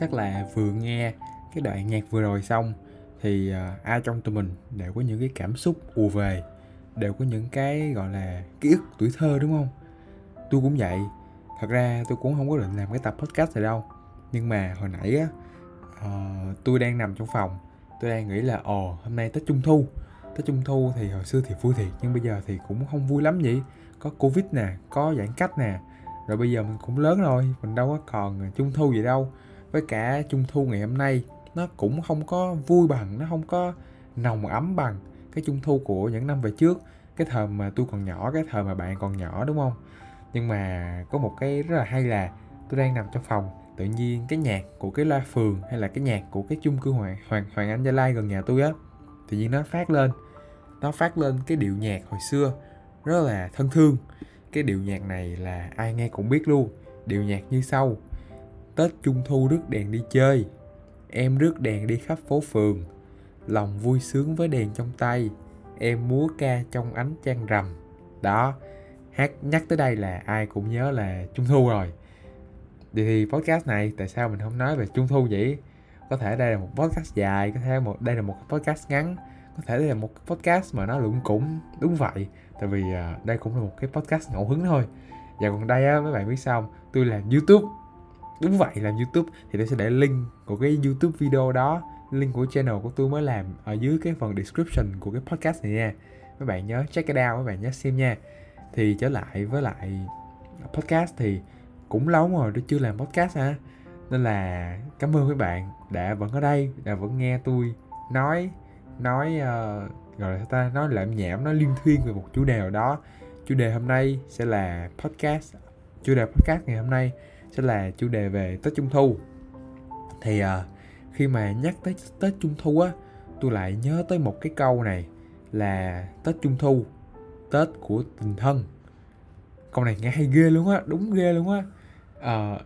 chắc là vừa nghe cái đoạn nhạc vừa rồi xong thì uh, ai trong tụi mình đều có những cái cảm xúc ùa về đều có những cái gọi là ký ức tuổi thơ đúng không? Tôi cũng vậy. Thật ra tôi cũng không có định làm cái tập podcast này đâu. Nhưng mà hồi nãy á uh, tôi đang nằm trong phòng. Tôi đang nghĩ là ồ hôm nay tết trung thu. Tết trung thu thì hồi xưa thì vui thiệt nhưng bây giờ thì cũng không vui lắm vậy có covid nè có giãn cách nè rồi bây giờ mình cũng lớn rồi mình đâu có còn trung thu gì đâu. Với cả trung thu ngày hôm nay nó cũng không có vui bằng nó không có nồng ấm bằng cái trung thu của những năm về trước cái thời mà tôi còn nhỏ cái thời mà bạn còn nhỏ đúng không? Nhưng mà có một cái rất là hay là tôi đang nằm trong phòng tự nhiên cái nhạc của cái loa phường hay là cái nhạc của cái chung cư hoàng hoàng hoàng anh gia lai gần nhà tôi á, tự nhiên nó phát lên. Nó phát lên cái điệu nhạc hồi xưa, rất là thân thương. Cái điệu nhạc này là ai nghe cũng biết luôn, điệu nhạc như sau. Tết trung thu rước đèn đi chơi, em rước đèn đi khắp phố phường. Lòng vui sướng với đèn trong tay, em múa ca trong ánh trăng rằm. Đó, hát, nhắc tới đây là ai cũng nhớ là trung thu rồi vậy thì podcast này tại sao mình không nói về trung thu vậy? Có thể đây là một podcast dài có thể một đây là một podcast ngắn có thể đây là một podcast mà nó lủng cũng đúng vậy tại vì uh, đây cũng là một cái podcast ngẫu hứng thôi. Và còn đây á mấy bạn biết sao tôi làm youtube. Đúng vậy làm youtube. Thì tôi sẽ để link của cái youtube video đó link của channel của tôi mới làm ở dưới cái phần description của cái podcast này nha. Mấy bạn nhớ check it out mấy bạn nhớ xem nha. Thì trở lại với lại podcast thì cũng lâu rồi tôi chưa làm podcast ha nên là cảm ơn các bạn đã vẫn ở đây đã vẫn nghe tôi nói nói uh, gọi là ta? Nói lạm nhảm nói liên thuyên về một chủ đề nào đó. Chủ đề hôm nay sẽ là podcast chủ đề podcast ngày hôm nay sẽ là chủ đề về Tết Trung Thu. Thì uh, khi mà nhắc tới Tết Trung Thu á tôi lại nhớ tới một cái câu này là Tết Trung Thu Tết của tình thân. Câu này nghe hay ghê luôn á đúng ghê luôn á uh,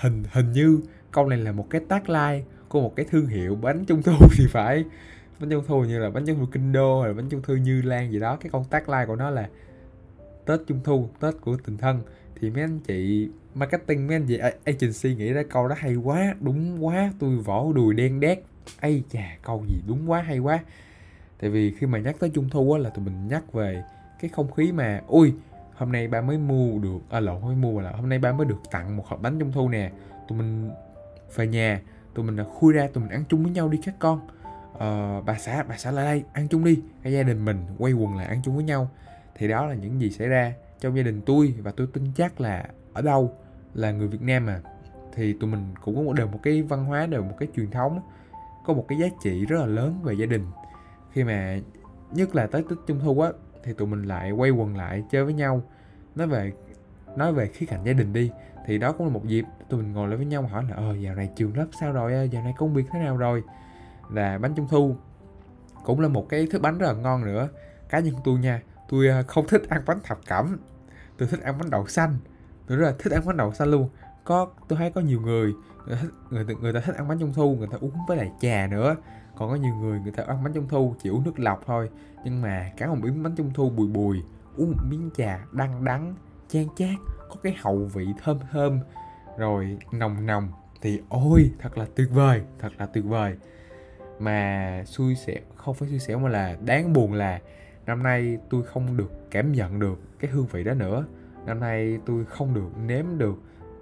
hình hình như câu này là một cái tagline của một cái thương hiệu bánh trung thu thì phải. Bánh trung thu như là bánh trung thu kinh đô hay là bánh trung thu như lan gì đó. Cái con tagline của nó là tết trung thu tết của tình thân. Thì mấy anh chị marketing mấy anh chị agency nghĩ ra câu đó hay quá. Đúng quá tôi vỏ đùi đen đét. Ây chà câu gì đúng quá hay quá. Tại vì khi mà nhắc tới trung thu á là tụi mình nhắc về cái không khí mà ui hôm nay ba mới mua được à lộn mới mua là hôm nay ba mới được tặng một hộp bánh trung thu nè. Tụi mình về nhà tụi mình là khui ra tụi mình ăn chung với nhau đi các con. Ờ, bà xã bà xã lại đây ăn chung đi. Cái gia đình mình quay quần lại ăn chung với nhau. Thì đó là những gì xảy ra trong gia đình tôi và tôi tin chắc là ở đâu là người Việt Nam mà thì tụi mình cũng có đều một cái văn hóa đều một cái truyền thống có một cái giá trị rất là lớn về gia đình. Khi mà nhất là tới tết trung thu á thì tụi mình lại quay quần lại chơi với nhau nói về nói về khía cạnh gia đình đi thì đó cũng là một dịp tụi mình ngồi lại với nhau hỏi là ờ dạo này trường lớp sao rồi? Ờ, dạo này công việc thế nào rồi? Là bánh trung thu cũng là một cái thức bánh rất là ngon nữa. Cá nhân tôi nha tôi ờ, không thích ăn bánh thập cẩm. Tôi thích ăn bánh đậu xanh. Tôi rất là thích ăn bánh đậu xanh luôn. Có tôi thấy có nhiều người người, ta, người, người ta thích ăn bánh trung thu người ta uống với lại trà nữa. Còn có nhiều người người ta ăn bánh trung thu chỉ uống nước lọc thôi. Nhưng mà cá một miếng bánh trung thu bùi bùi uống một miếng trà đắng đắng, chan chát, có cái hậu vị thơm thơm. Rồi nồng nồng thì ôi, thật là tuyệt vời, thật là tuyệt vời. Mà xui xẻo, không phải xui xẻo mà là đáng buồn là năm nay tôi không được cảm nhận được cái hương vị đó nữa. Năm nay tôi không được nếm được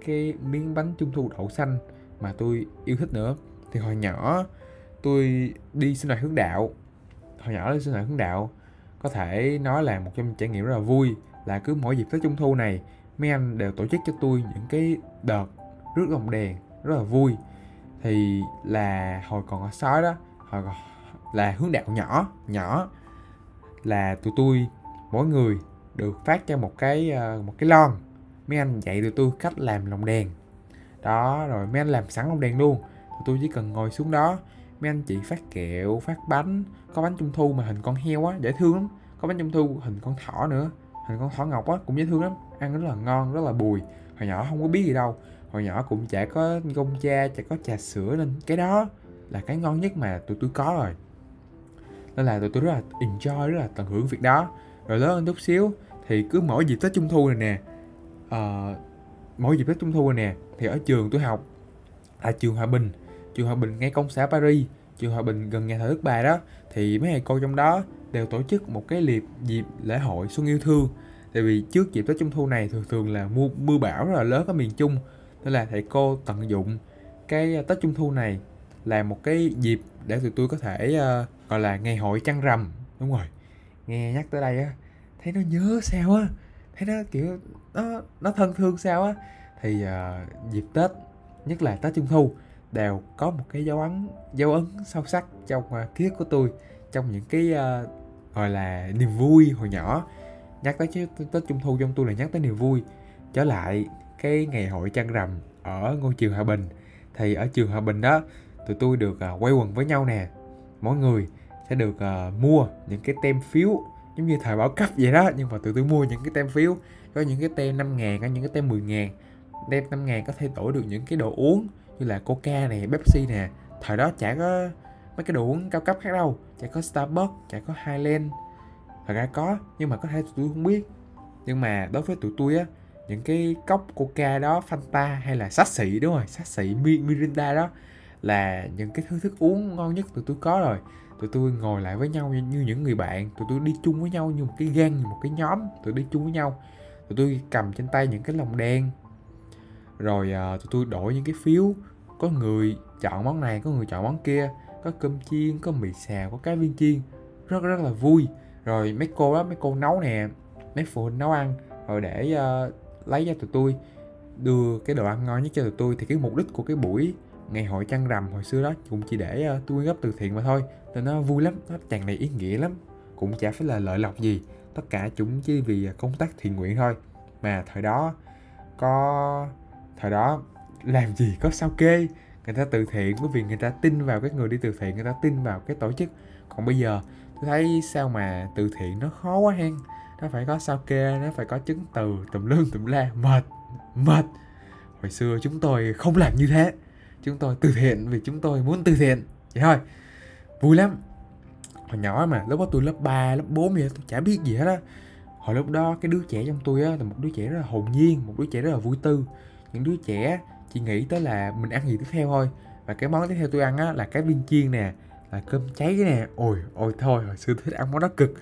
cái miếng bánh trung thu đậu xanh mà tôi yêu thích nữa. Thì hồi nhỏ tôi đi sinh hoạt hướng đạo, hồi nhỏ đi sinh hoạt hướng đạo có thể nói là một trong những trải nghiệm rất là vui là cứ mỗi dịp tết trung thu này, mấy anh đều tổ chức cho tôi những cái đợt rước lồng đèn rất là vui. Thì là hồi còn ở sói đó, hồi còn là hướng đạo nhỏ nhỏ, là tụi tôi mỗi người được phát cho một cái ờ, một cái lon. Mấy anh dạy tụi tôi cách làm lồng đèn. Đó, rồi mấy anh làm sẵn lồng đèn luôn. Tụi tôi chỉ cần ngồi xuống đó mấy anh chị phát kẹo phát bánh có bánh trung thu mà hình con heo á dễ thương lắm. Có bánh trung thu hình con thỏ nữa. Hình con thỏ ngọc á cũng dễ thương lắm. Ăn rất là ngon rất là bùi. Hồi nhỏ không có biết gì đâu. Hồi nhỏ cũng chả có công cha chả có trà sữa nên cái đó là cái ngon nhất mà tụi tôi có rồi. Nên là tụi tôi rất là enjoy rất là tận hưởng việc đó. Rồi lớn hơn chút xíu thì cứ mỗi dịp tết trung thu này nè uh, mỗi dịp tết trung thu này nè thì ở trường tôi học là trường hòa bình trường hòa bình ngay công xã paris trường hòa bình gần nhà thờ đức bà đó thì mấy thầy cô trong đó đều tổ chức một cái liệp dịp lễ hội xuân yêu thương. Tại vì trước dịp tết trung thu này thường thường là mưa mưa bão rất là lớn ở miền trung nên là thầy cô tận dụng cái ờ, tết trung thu này là một cái dịp để tụi tôi có thể uh, gọi là ngày hội trăng rằm. Đúng rồi nghe nhắc tới đây á thấy nó nhớ sao á thấy nó kiểu nó nó thân thương sao á. Thì uh, dịp tết nhất là tết trung thu đều có một cái dấu ấn dấu ấn sâu sắc trong uh, ký ức của tôi trong những cái uh, gọi là niềm vui hồi nhỏ. Nhắc tới chứ tết trung thu trong tôi là nhắc tới niềm vui. Trở lại cái ngày hội trăng rằm ở ngôi trường hòa bình thì ở trường hòa bình đó tụi tôi được à, uh, quay quần với nhau nè. Mỗi người sẽ được uh, mua những cái tem phiếu giống như thời bảo cấp vậy đó nhưng mà tụi tôi mua những cái tem phiếu. Có những cái tem 5 ngàn có những cái tem 10 ngàn. Tem 5 ngàn có thể đổi được những cái đồ uống như là coca này pepsi nè. Thời đó chả có mấy cái đồ uống cao cấp khác đâu chả có starbucks chả có highland. Thật ra có nhưng mà có thể tụi tôi không biết. Nhưng mà đối với tụi tôi á những cái cốc coca đó fanta hay là sát xị đúng rồi sát xị mirinda đó là những cái thứ thức uống ngon nhất tụi tôi có rồi. Tụi tôi ngồi lại với nhau như, như những người bạn tụi tôi đi chung với nhau như một cái gang như một cái nhóm tụi đi chung với nhau. Tụi tôi cầm trên tay những cái lồng đen rồi uh, tụi tôi đổi những cái phiếu có người chọn món này có người chọn món kia có cơm chiên có mì xào có cá viên chiên. Rất rất là vui. Rồi mấy cô đó mấy cô nấu nè mấy phụ huynh nấu ăn rồi để uh, lấy cho tụi tôi đưa cái đồ ăn ngon nhất cho tụi tôi. Thì cái mục đích của cái buổi ngày hội trăng rằm hồi xưa đó cũng chỉ để uh, tôi góp từ thiện mà thôi. Nên nó vui lắm nó tràn đầy ý nghĩa lắm. Cũng chả phải là lợi lộc gì. Tất cả chúng chỉ vì công tác thiện nguyện thôi. Mà thời đó có thời đó làm gì có sao kê? Người ta từ thiện bởi vì người ta tin vào cái người đi từ thiện người ta tin vào cái tổ chức. Còn bây giờ tôi thấy sao mà từ thiện nó khó quá hen. Nó phải có sao kê nó phải có chứng từ tùm lum tùm la mệt mệt. Hồi xưa chúng tôi không làm như thế. Chúng tôi từ thiện vì chúng tôi muốn từ thiện. Vậy thôi vui lắm. Hồi nhỏ mà lúc đó tôi lớp 3, lớp 4 vậy tôi chả biết gì hết á. Hồi lúc đó cái đứa trẻ trong tôi á là một đứa trẻ rất là hồn nhiên một đứa trẻ rất là vui tư. Những đứa trẻ chỉ nghĩ tới là mình ăn gì tiếp theo thôi. Và cái món tiếp theo tôi ăn á là cái viên chiên nè là cơm cháy nè. Ôi ôi thôi hồi xưa thích ăn món đó cực.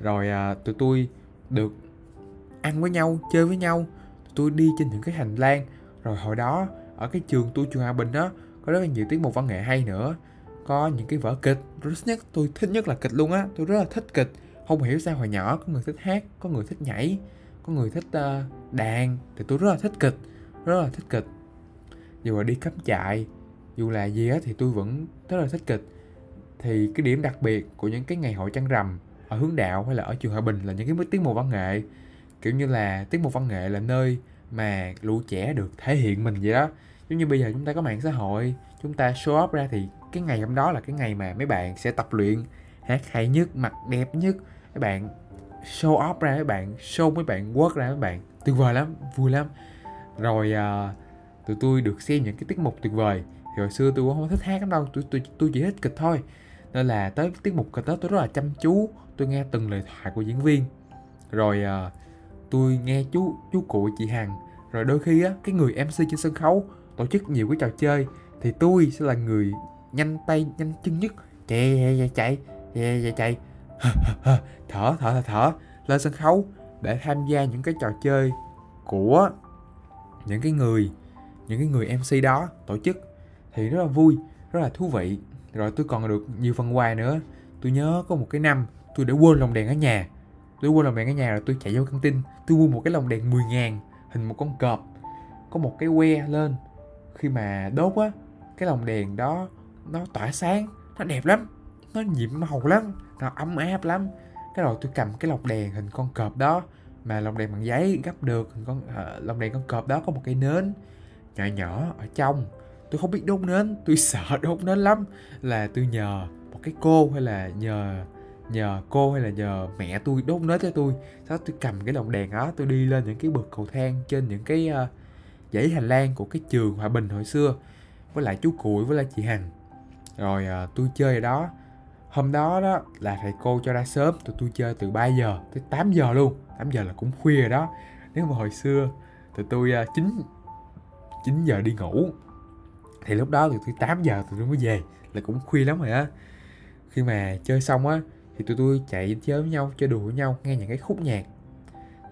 Rồi à, tụi tôi được ăn với nhau chơi với nhau. Tụi tôi đi trên những cái hành lang. Rồi hồi đó ở cái trường tôi trường Hòa Bình đó có rất là nhiều tiết mục văn nghệ hay nữa. Có những cái vở kịch rất nhất tôi thích nhất là kịch luôn á. Tôi rất là thích kịch. Không hiểu sao hồi nhỏ có người thích hát có người thích nhảy có người thích uh, đàn. Thì tôi rất là thích kịch rất là thích kịch dù là đi cắm trại dù là gì á thì tôi vẫn rất là thích kịch. Thì cái điểm đặc biệt của những cái ngày hội trăng rằm ở hướng đạo hay là ở trường Hòa Bình là những cái tiết mục văn nghệ. Kiểu như là tiết mục văn nghệ là nơi mà lũ trẻ được thể hiện mình vậy đó. Giống như bây giờ chúng ta có mạng xã hội chúng ta show up ra thì cái ngày hôm đó là cái ngày mà mấy bạn sẽ tập luyện hát hay nhất mặt đẹp nhất. Mấy bạn show off ra mấy bạn show mấy bạn work ra mấy bạn tuyệt vời lắm vui lắm. Rồi uh, tụi tôi được xem những cái tiết mục tuyệt vời. Thì hồi xưa tôi cũng không thích hát lắm đâu tôi tôi tôi chỉ thích kịch thôi. Nên là tới tiết mục kịch đó tôi rất là chăm chú tôi nghe từng lời thoại của diễn viên. Rồi à, tôi nghe chú chú cụ chị hằng. Rồi đôi khi á cái người mc trên sân khấu tổ chức nhiều cái trò chơi thì tôi sẽ là người nhanh tay nhanh chân nhất. Chạy chạy chạy chạy chạy chạy. Thở thở thở thở lên sân khấu để tham gia những cái trò chơi của những cái người những cái người mc đó tổ chức. Thì rất là vui rất là thú vị. Rồi tôi còn được nhiều phần quà nữa. Tôi nhớ có một cái năm tôi để quên lồng đèn ở nhà. Tôi quên lồng đèn ở nhà rồi tôi chạy vô căng tin. Tôi mua một cái lồng đèn 10 ngàn hình một con cọp. Có một cái que lên. Khi mà đốt á cái lồng đèn đó nó tỏa sáng. Nó đẹp lắm nó nhiệm màu lắm nó ấm áp lắm. Cái rồi tôi cầm cái lồng đèn hình con cọp đó. Mà lồng đèn bằng giấy gấp được hình con uh, lồng đèn con cọp đó có một cây nến nhỏ nhỏ ở trong. Tôi không biết đốt nến tôi sợ đốt nến lắm. Là tôi nhờ một cái cô hay là nhờ nhờ cô hay là nhờ mẹ tôi đốt nến cho tôi. Sau đó tôi cầm cái lồng đèn đó tôi đi lên những cái bậc cầu thang trên những cái uh, dãy hành lang của cái trường hòa bình hồi xưa với lại chú cụi với lại chị hằng. Rồi uh, tôi chơi ở đó. Hôm đó đó là thầy cô cho ra sớm tụi tôi chơi từ 3 giờ tới 8 giờ luôn. 8 giờ là cũng khuya rồi đó. Nếu mà hồi xưa tụi tôi ờ, uh, 9 9 giờ đi ngủ. Thì lúc đó tụi tôi 8 giờ tụi tôi mới về là cũng khuya lắm rồi á. Khi mà chơi xong á thì tụi tôi chạy chơi với nhau chơi đùa với nhau nghe những cái khúc nhạc.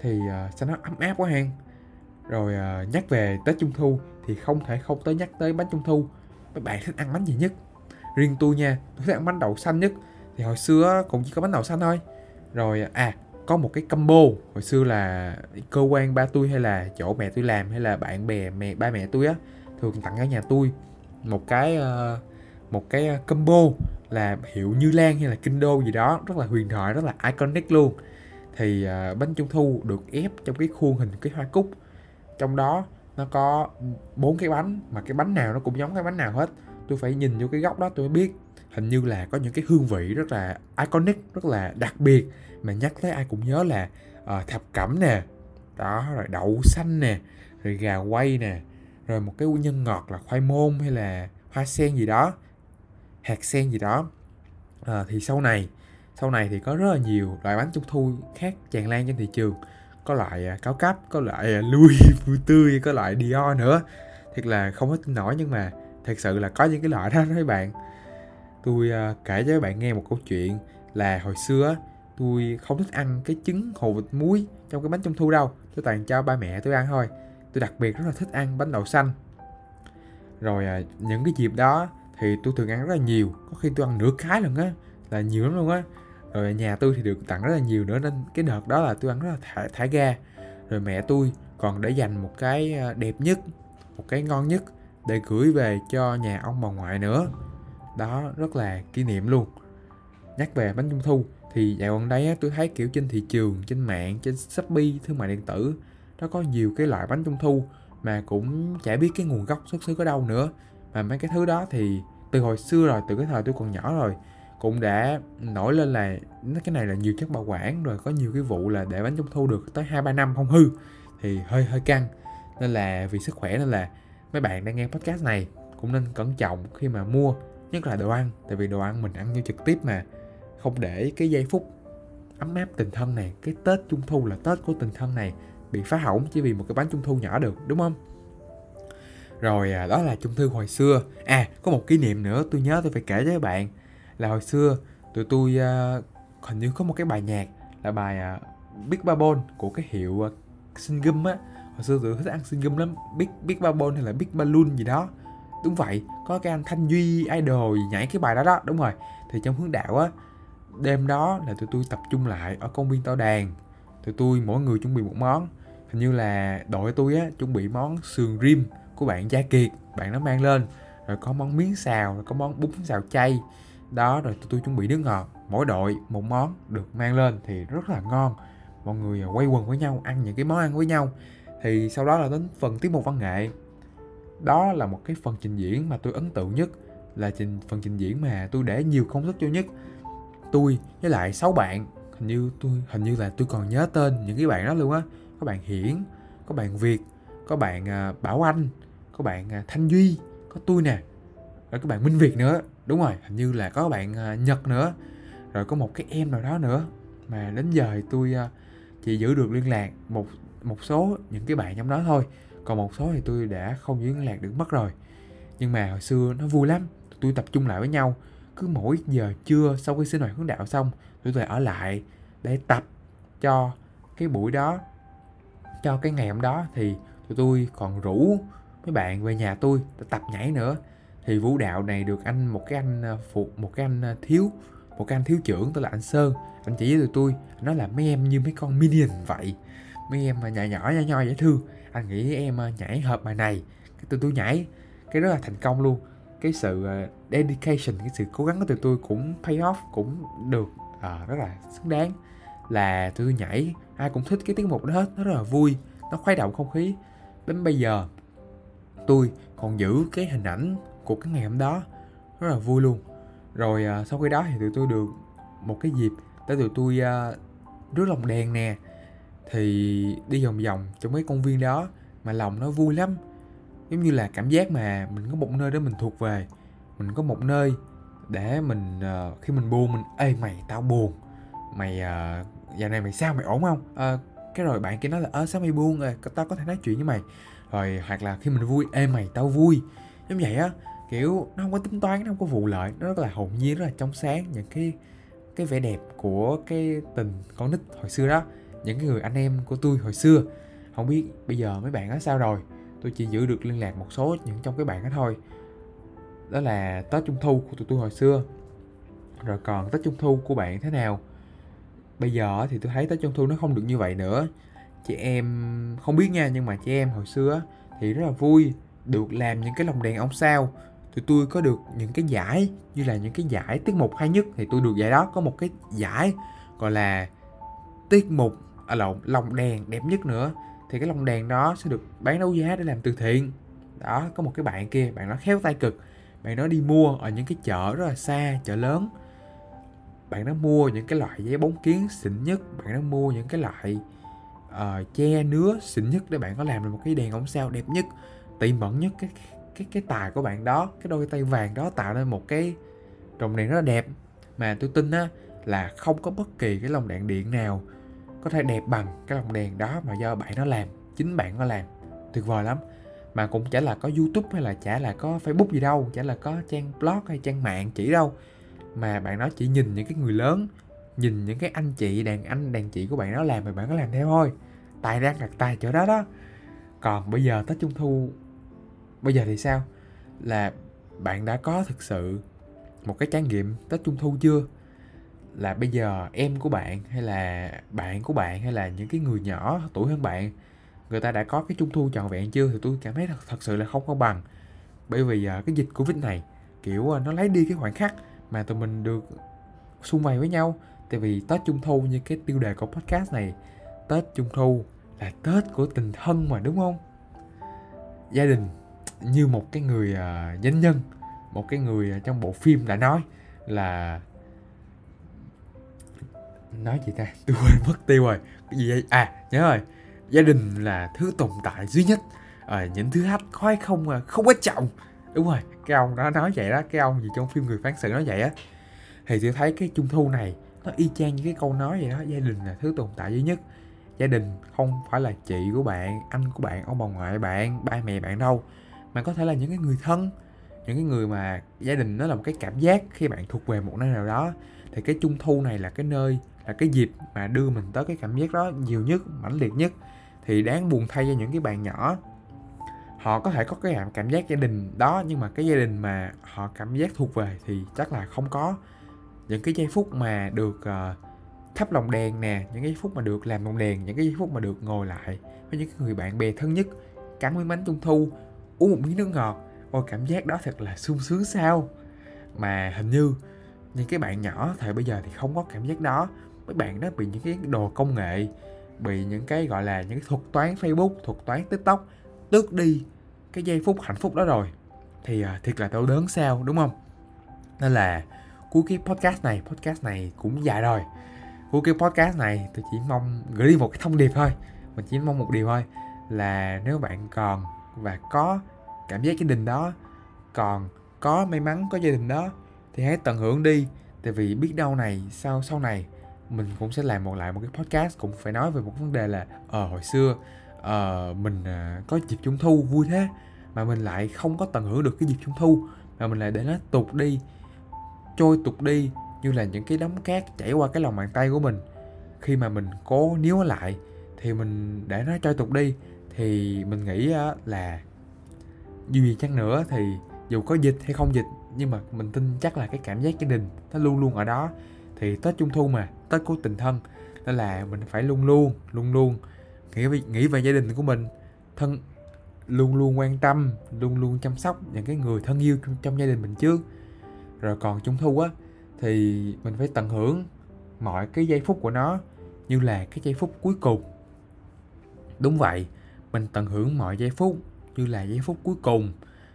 Thì uh, sao nó ấm áp quá hang rồi uh, nhắc về tết trung thu thì không thể không tới nhắc tới bánh trung thu. Mấy bạn thích ăn bánh gì nhất? Riêng tôi nha tôi thích ăn bánh đậu xanh nhất. Thì hồi xưa cũng chỉ có bánh đậu xanh thôi. Rồi à có một cái combo. Hồi xưa là cơ quan ba tôi hay là chỗ mẹ tôi làm hay là bạn bè, mẹ, ba mẹ tôi á, thường tặng ở nhà tôi. Một cái ờ, một cái ờ, combo là hiệu Như Lan hay là Kinh Đô gì đó, rất là huyền thoại, rất là iconic luôn. Thì ờ, bánh trung thu được ép trong cái khuôn hình cái hoa cúc. Trong đó nó có bốn cái bánh, mà cái bánh nào nó cũng giống cái bánh nào hết. Tôi phải nhìn vô cái góc đó tôi mới biết hình như là có những cái hương vị rất là iconic rất là đặc biệt mà nhắc tới ai cũng nhớ là uh, thập cẩm nè đó rồi đậu xanh nè rồi gà quay nè rồi một cái nhân ngọt là khoai môn hay là hoa sen gì đó hạt sen gì đó. À, thì sau này sau này thì có rất là nhiều loại bánh trung thu khác tràn lan trên thị trường có loại à, cao cấp có loại à, Louis Vuitton có loại Dior nữa. Thiệt là không hết tin nổi nhưng mà thật sự là có những cái loại đó đó các bạn tôi à, kể cho các bạn nghe một câu chuyện là hồi xưa tôi không thích ăn cái trứng hồ vịt muối trong cái bánh trung thu đâu. Tôi toàn cho ba mẹ tôi ăn thôi. Tôi đặc biệt rất là thích ăn bánh đậu xanh. Rồi à, những cái dịp đó thì tôi thường ăn rất là nhiều. Có khi tôi ăn nửa cái lần á là nhiều lắm luôn á. Rồi nhà tôi thì được tặng rất là nhiều nữa nên cái đợt đó là tôi ăn rất là thả, thả ga. Rồi mẹ tôi còn để dành một cái à, đẹp nhất một cái ngon nhất để gửi về cho nhà ông bà ngoại nữa đó rất là kỷ niệm luôn. Nhắc về bánh trung thu thì dạo gần đây á, tôi thấy kiểu trên thị trường trên mạng trên shopee thương mại điện tử nó có nhiều cái loại bánh trung thu mà cũng chả biết cái nguồn gốc xuất xứ ở đâu nữa. Mà mấy cái thứ đó thì từ hồi xưa rồi từ cái thời tôi còn nhỏ rồi cũng đã nổi lên là cái này là nhiều chất bảo quản rồi có nhiều cái vụ là để bánh trung thu được tới hai ba năm không hư thì hơi hơi căng. Nên là vì sức khỏe nên là mấy bạn đang nghe podcast này cũng nên cẩn trọng khi mà mua nhất là đồ ăn tại vì đồ ăn mình ăn như trực tiếp mà. Không để cái giây phút ấm áp tình thân này cái tết trung thu là tết của tình thân này bị phá hỏng chỉ vì một cái bánh trung thu nhỏ được đúng không? Rồi à, đó là trung Thu hồi xưa. À có một kỷ niệm nữa tôi nhớ tôi phải kể với các bạn. Là hồi xưa tụi tôi uh, hình như có một cái bài nhạc là bài uh, Big Babon của cái hiệu uh, Singum á. Hồi xưa tụi tôi thích ăn Singum lắm. Big Big Babon hay là Big Balloon gì đó đúng vậy, có cái anh Thanh Duy idol nhảy cái bài đó đó, đúng rồi. Thì trong hướng đạo á, đêm đó là tụi tôi tập trung lại ở công viên tao đàn. Tụi tôi mỗi người chuẩn bị một món. Hình như là đội tôi á, chuẩn bị món sườn rim của bạn Gia Kiệt, bạn nó mang lên. Rồi có món miếng xào rồi có món bún xào chay. Đó, rồi tụi tôi chuẩn bị nước ngọt. Mỗi đội một món được mang lên thì rất là ngon. Mọi người quay quần với nhau, ăn những cái món ăn với nhau. Thì sau đó là đến phần tiết mục văn nghệ đó là một cái phần trình diễn mà tôi ấn tượng nhất, là trình, phần trình diễn mà tôi để nhiều công sức cho nhất. Tôi với lại sáu bạn, hình như tôi, hình như là tôi còn nhớ tên những cái bạn đó luôn á. Có bạn hiển, có bạn việt, có bạn à, bảo anh, có bạn à, thanh duy, có tôi nè, rồi có bạn minh việt nữa. Đúng rồi, hình như là có bạn à, nhật nữa. Rồi có một cái em nào đó nữa mà đến giờ thì tôi chỉ giữ được liên lạc một một số những cái bạn trong đó thôi còn một số thì tôi đã không giữ liên lạc được mất rồi. Nhưng mà hồi xưa nó vui lắm tôi tập trung lại với nhau. Cứ mỗi giờ trưa sau khi sinh hoạt hướng đạo xong tôi ở lại để tập cho cái buổi đó. Cho cái ngày hôm đó thì tụi tôi còn rủ mấy bạn về nhà tôi tập nhảy nữa. Thì vũ đạo này được anh một cái anh à, phụ, một cái anh à, thiếu, một cái anh thiếu trưởng tên là anh sơn. Anh chỉ với tụi tôi, nó là mấy em như mấy con minion vậy. Mấy em mà nhỏ nhỏ nhỏ nhỏ dễ thương anh nghĩ em ờ, nhảy hợp bài này. Cái tụi tôi nhảy cái rất là thành công luôn. Cái sự ờ, dedication cái sự cố gắng của tụi tôi cũng pay off cũng được à, rất là xứng đáng. Là tụi tôi nhảy ai cũng thích cái tiết mục đó hết nó rất là vui nó khuấy động không khí. Đến bây giờ tôi còn giữ cái hình ảnh của cái ngày hôm đó rất là vui luôn. Rồi à, sau khi đó thì tụi tôi được một cái dịp để tụi tôi à, rước lòng đèn nè thì đi vòng vòng trong mấy công viên đó mà lòng nó vui lắm. Giống như là cảm giác mà mình có một nơi để mình thuộc về mình có một nơi để mình uh, khi mình buồn mình ê mày tao buồn. Mày uh, giờ này mày sao mày ổn không? Uh, cái rồi bạn kia nói là ơ sao mày buồn? Rồi tao có thể nói chuyện với mày. Rồi hoặc là khi mình vui ê mày tao vui. Giống vậy á kiểu nó không có tính toán nó không có vụ lợi nó rất là hồn nhiên rất là trong sáng những cái cái vẻ đẹp của cái tình con nít hồi xưa đó những cái người anh em của tôi hồi xưa. Không biết bây giờ mấy bạn đó sao rồi? Tôi chỉ giữ được liên lạc một số những trong cái bạn đó thôi. Đó là tết trung thu của tụi tôi hồi xưa. Rồi còn tết trung thu của bạn thế nào? Bây giờ thì tôi thấy tết trung thu nó không được như vậy nữa. Chị em không biết nha, nhưng mà chị em hồi xưa thì rất là vui được làm những cái lồng đèn ông sao. Tụi tôi có được những cái giải, như là những cái giải tiết mục hay nhất thì tôi được giải đó. Có một cái giải gọi là tiết mục à lộn lồng đèn đẹp nhất nữa. Thì cái lồng đèn đó sẽ được bán đấu giá để làm từ thiện. Đó có một cái bạn kia bạn nó khéo tay cực. Bạn nó đi mua ở những cái chợ rất là xa chợ lớn. Bạn nó mua những cái loại giấy bóng kiến xịn nhất bạn nó mua những cái loại uh, che nứa xịn nhất để bạn có làm được một cái đèn ống sao đẹp nhất tỉ mẩn nhất. Cái cái cái tài của bạn đó cái đôi tay vàng đó tạo nên một cái lồng đèn rất là đẹp. Mà tôi tin á là không có bất kỳ cái lồng đèn điện nào có thể đẹp bằng cái lồng đèn đó mà do bạn nó làm, chính bạn nó làm. Tuyệt vời lắm. Mà cũng chả là có youtube hay là chả là có facebook gì đâu, chả là có trang blog hay trang mạng chỉ đâu. Mà bạn nó chỉ nhìn những cái người lớn, nhìn những cái anh chị, đàn anh, đàn chị của bạn nó làm thì bạn có làm theo thôi. Tài đang đặt tài chỗ đó đó. Còn bây giờ tết trung thu, bây giờ thì sao? Là bạn đã có thực sự một cái trải nghiệm tết trung thu chưa? Là bây giờ em của bạn hay là bạn của bạn hay là những cái người nhỏ tuổi hơn bạn người ta đã có cái trung thu trọn vẹn chưa? Thì tôi cảm thấy thật, thật sự là không có bằng. Bởi vì uh, cái dịch covid này kiểu à, nó lấy đi cái khoảnh khắc mà tụi mình được xung vầy với nhau. Tại vì tết trung thu như cái tiêu đề của podcast này tết trung thu là tết của tình thân mà đúng không? Gia đình như một cái người uh, danh nhân một cái người uh, trong bộ phim đã nói là nói gì ta? Tôi quên mất tiêu rồi. Cái gì vậy? À nhớ rồi. Gia đình là thứ tồn tại duy nhất. À, những thứ hát khói không à, không có trọng đúng rồi cái ông đó nói vậy đó cái ông gì trong phim người phán xử nói vậy á. Thì tôi thấy cái trung thu này nó y chang như cái câu nói vậy đó gia đình là thứ tồn tại duy nhất. Gia đình không phải là chị của bạn anh của bạn ông bà ngoại bạn ba mẹ bạn đâu mà có thể là những cái người thân những cái người mà gia đình nó là một cái cảm giác khi bạn thuộc về một nơi nào đó thì cái trung thu này là cái nơi là cái dịp mà đưa mình tới cái cảm giác đó nhiều nhất mãnh liệt nhất. Thì đáng buồn thay cho những cái bạn nhỏ. Họ có thể có cái cảm giác gia đình đó nhưng mà cái gia đình mà họ cảm giác thuộc về thì chắc là không có. Những cái giây phút mà được uh, thắp lồng đèn nè những cái giây phút mà được làm lồng đèn những cái giây phút mà được ngồi lại với những người bạn bè thân nhất cắn miếng bánh trung thu uống một miếng nước ngọt. Ôi cảm giác đó thật là sung sướng sao? Mà hình như những cái bạn nhỏ thời bây giờ thì không có cảm giác đó. Mấy bạn đó bị những cái đồ công nghệ bị những cái gọi là những cái thuật toán facebook thuật toán tiktok tước đi cái giây phút hạnh phúc đó rồi. Thì uh, thiệt là đau đớn sao đúng không? Nên là cuối cái podcast này podcast này cũng dài rồi. Cuối cái podcast này tôi chỉ mong gửi đi một cái thông điệp thôi. Mình chỉ mong một điều thôi là nếu bạn còn và có cảm giác gia đình đó còn có may mắn có gia đình đó thì hãy tận hưởng đi. Tại vì biết đâu này sau sau này mình cũng sẽ làm một lại một cái podcast cũng phải nói về một vấn đề là ờ hồi xưa uh, mình uh, có dịp trung thu vui thế. Mà mình lại không có tận hưởng được cái dịp trung thu. Mà mình lại để nó tụt đi trôi tụt đi như là những cái đống cát chảy qua cái lòng bàn tay của mình. Khi mà mình cố níu lại thì mình để nó trôi tụt đi thì mình nghĩ là dù gì chăng nữa thì dù có dịch hay không dịch nhưng mà mình tin chắc là cái cảm giác gia đình nó luôn luôn ở đó. Thì tết trung thu mà tết của tình thân nên là mình phải luôn luôn luôn luôn nghĩ về, nghĩ về gia đình của mình. Thân luôn luôn quan tâm luôn luôn chăm sóc những cái người thân yêu trong, trong gia đình mình trước. Rồi còn trung thu á thì mình phải tận hưởng mọi cái giây phút của nó như là cái giây phút cuối cùng. Đúng vậy mình tận hưởng mọi giây phút như là giây phút cuối cùng.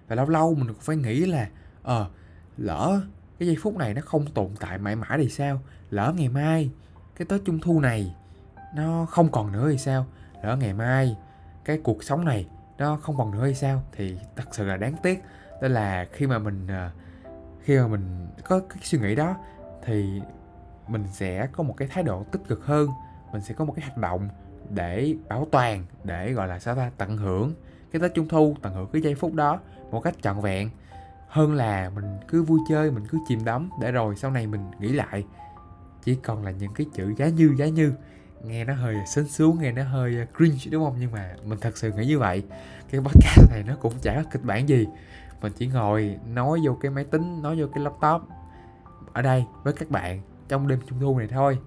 Và lâu lâu mình cũng phải nghĩ là ờ à, lỡ cái giây phút này nó không tồn tại mãi mãi thì sao? Lỡ ngày mai cái tết trung thu này nó không còn nữa thì sao? Lỡ ngày mai cái cuộc sống này nó không còn nữa hay sao? Thì thật sự là đáng tiếc. Đó là khi mà mình ờ, khi mà mình có cái suy nghĩ đó thì mình sẽ có một cái thái độ tích cực hơn. Mình sẽ có một cái hành động để bảo toàn để gọi là sao ta? Tận hưởng cái tết trung thu tận hưởng cái giây phút đó một cách trọn vẹn hơn là mình cứ vui chơi, mình cứ chìm đắm. Để rồi sau này mình nghĩ lại. Chỉ còn là những cái chữ giá như giá như. Nghe nó hơi sến xuống nghe nó hơi ờ, cringe, đúng không? Nhưng mà mình thật sự nghĩ như vậy. Cái podcast này nó cũng chả có kịch bản gì. Mình chỉ ngồi nói vô cái máy tính, nói vô cái laptop. Ở đây với các bạn trong đêm trung thu này thôi.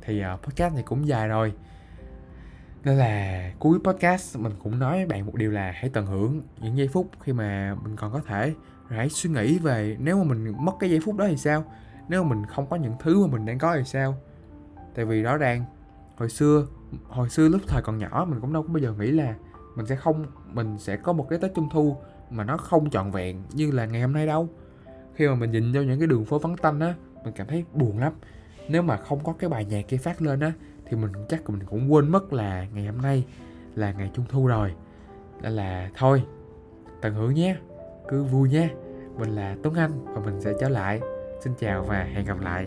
Thì ờ, podcast này cũng dài rồi. Nên là cuối podcast mình cũng nói với bạn một điều là hãy tận hưởng những giây phút khi mà mình còn có thể rồi hãy suy nghĩ về nếu mà mình mất cái giây phút đó thì sao? Nếu mà mình không có những thứ mà mình đang có thì sao? Tại vì rõ ràng, hồi xưa hồi xưa lúc thời còn nhỏ, mình cũng đâu có bao giờ nghĩ là mình sẽ không, mình sẽ có một cái tết trung thu mà nó không trọn vẹn như là ngày hôm nay đâu. Khi mà mình nhìn vô những cái đường phố vắng tanh á, mình cảm thấy buồn lắm. Nếu mà không có cái bài nhạc kia phát lên á, thì mình chắc mình cũng quên mất là ngày hôm nay là ngày trung thu rồi. Nên là thôi, tận hưởng nhé cứ vui nhé. Mình là tuấn anh và mình sẽ trở lại. Xin chào và hẹn gặp lại.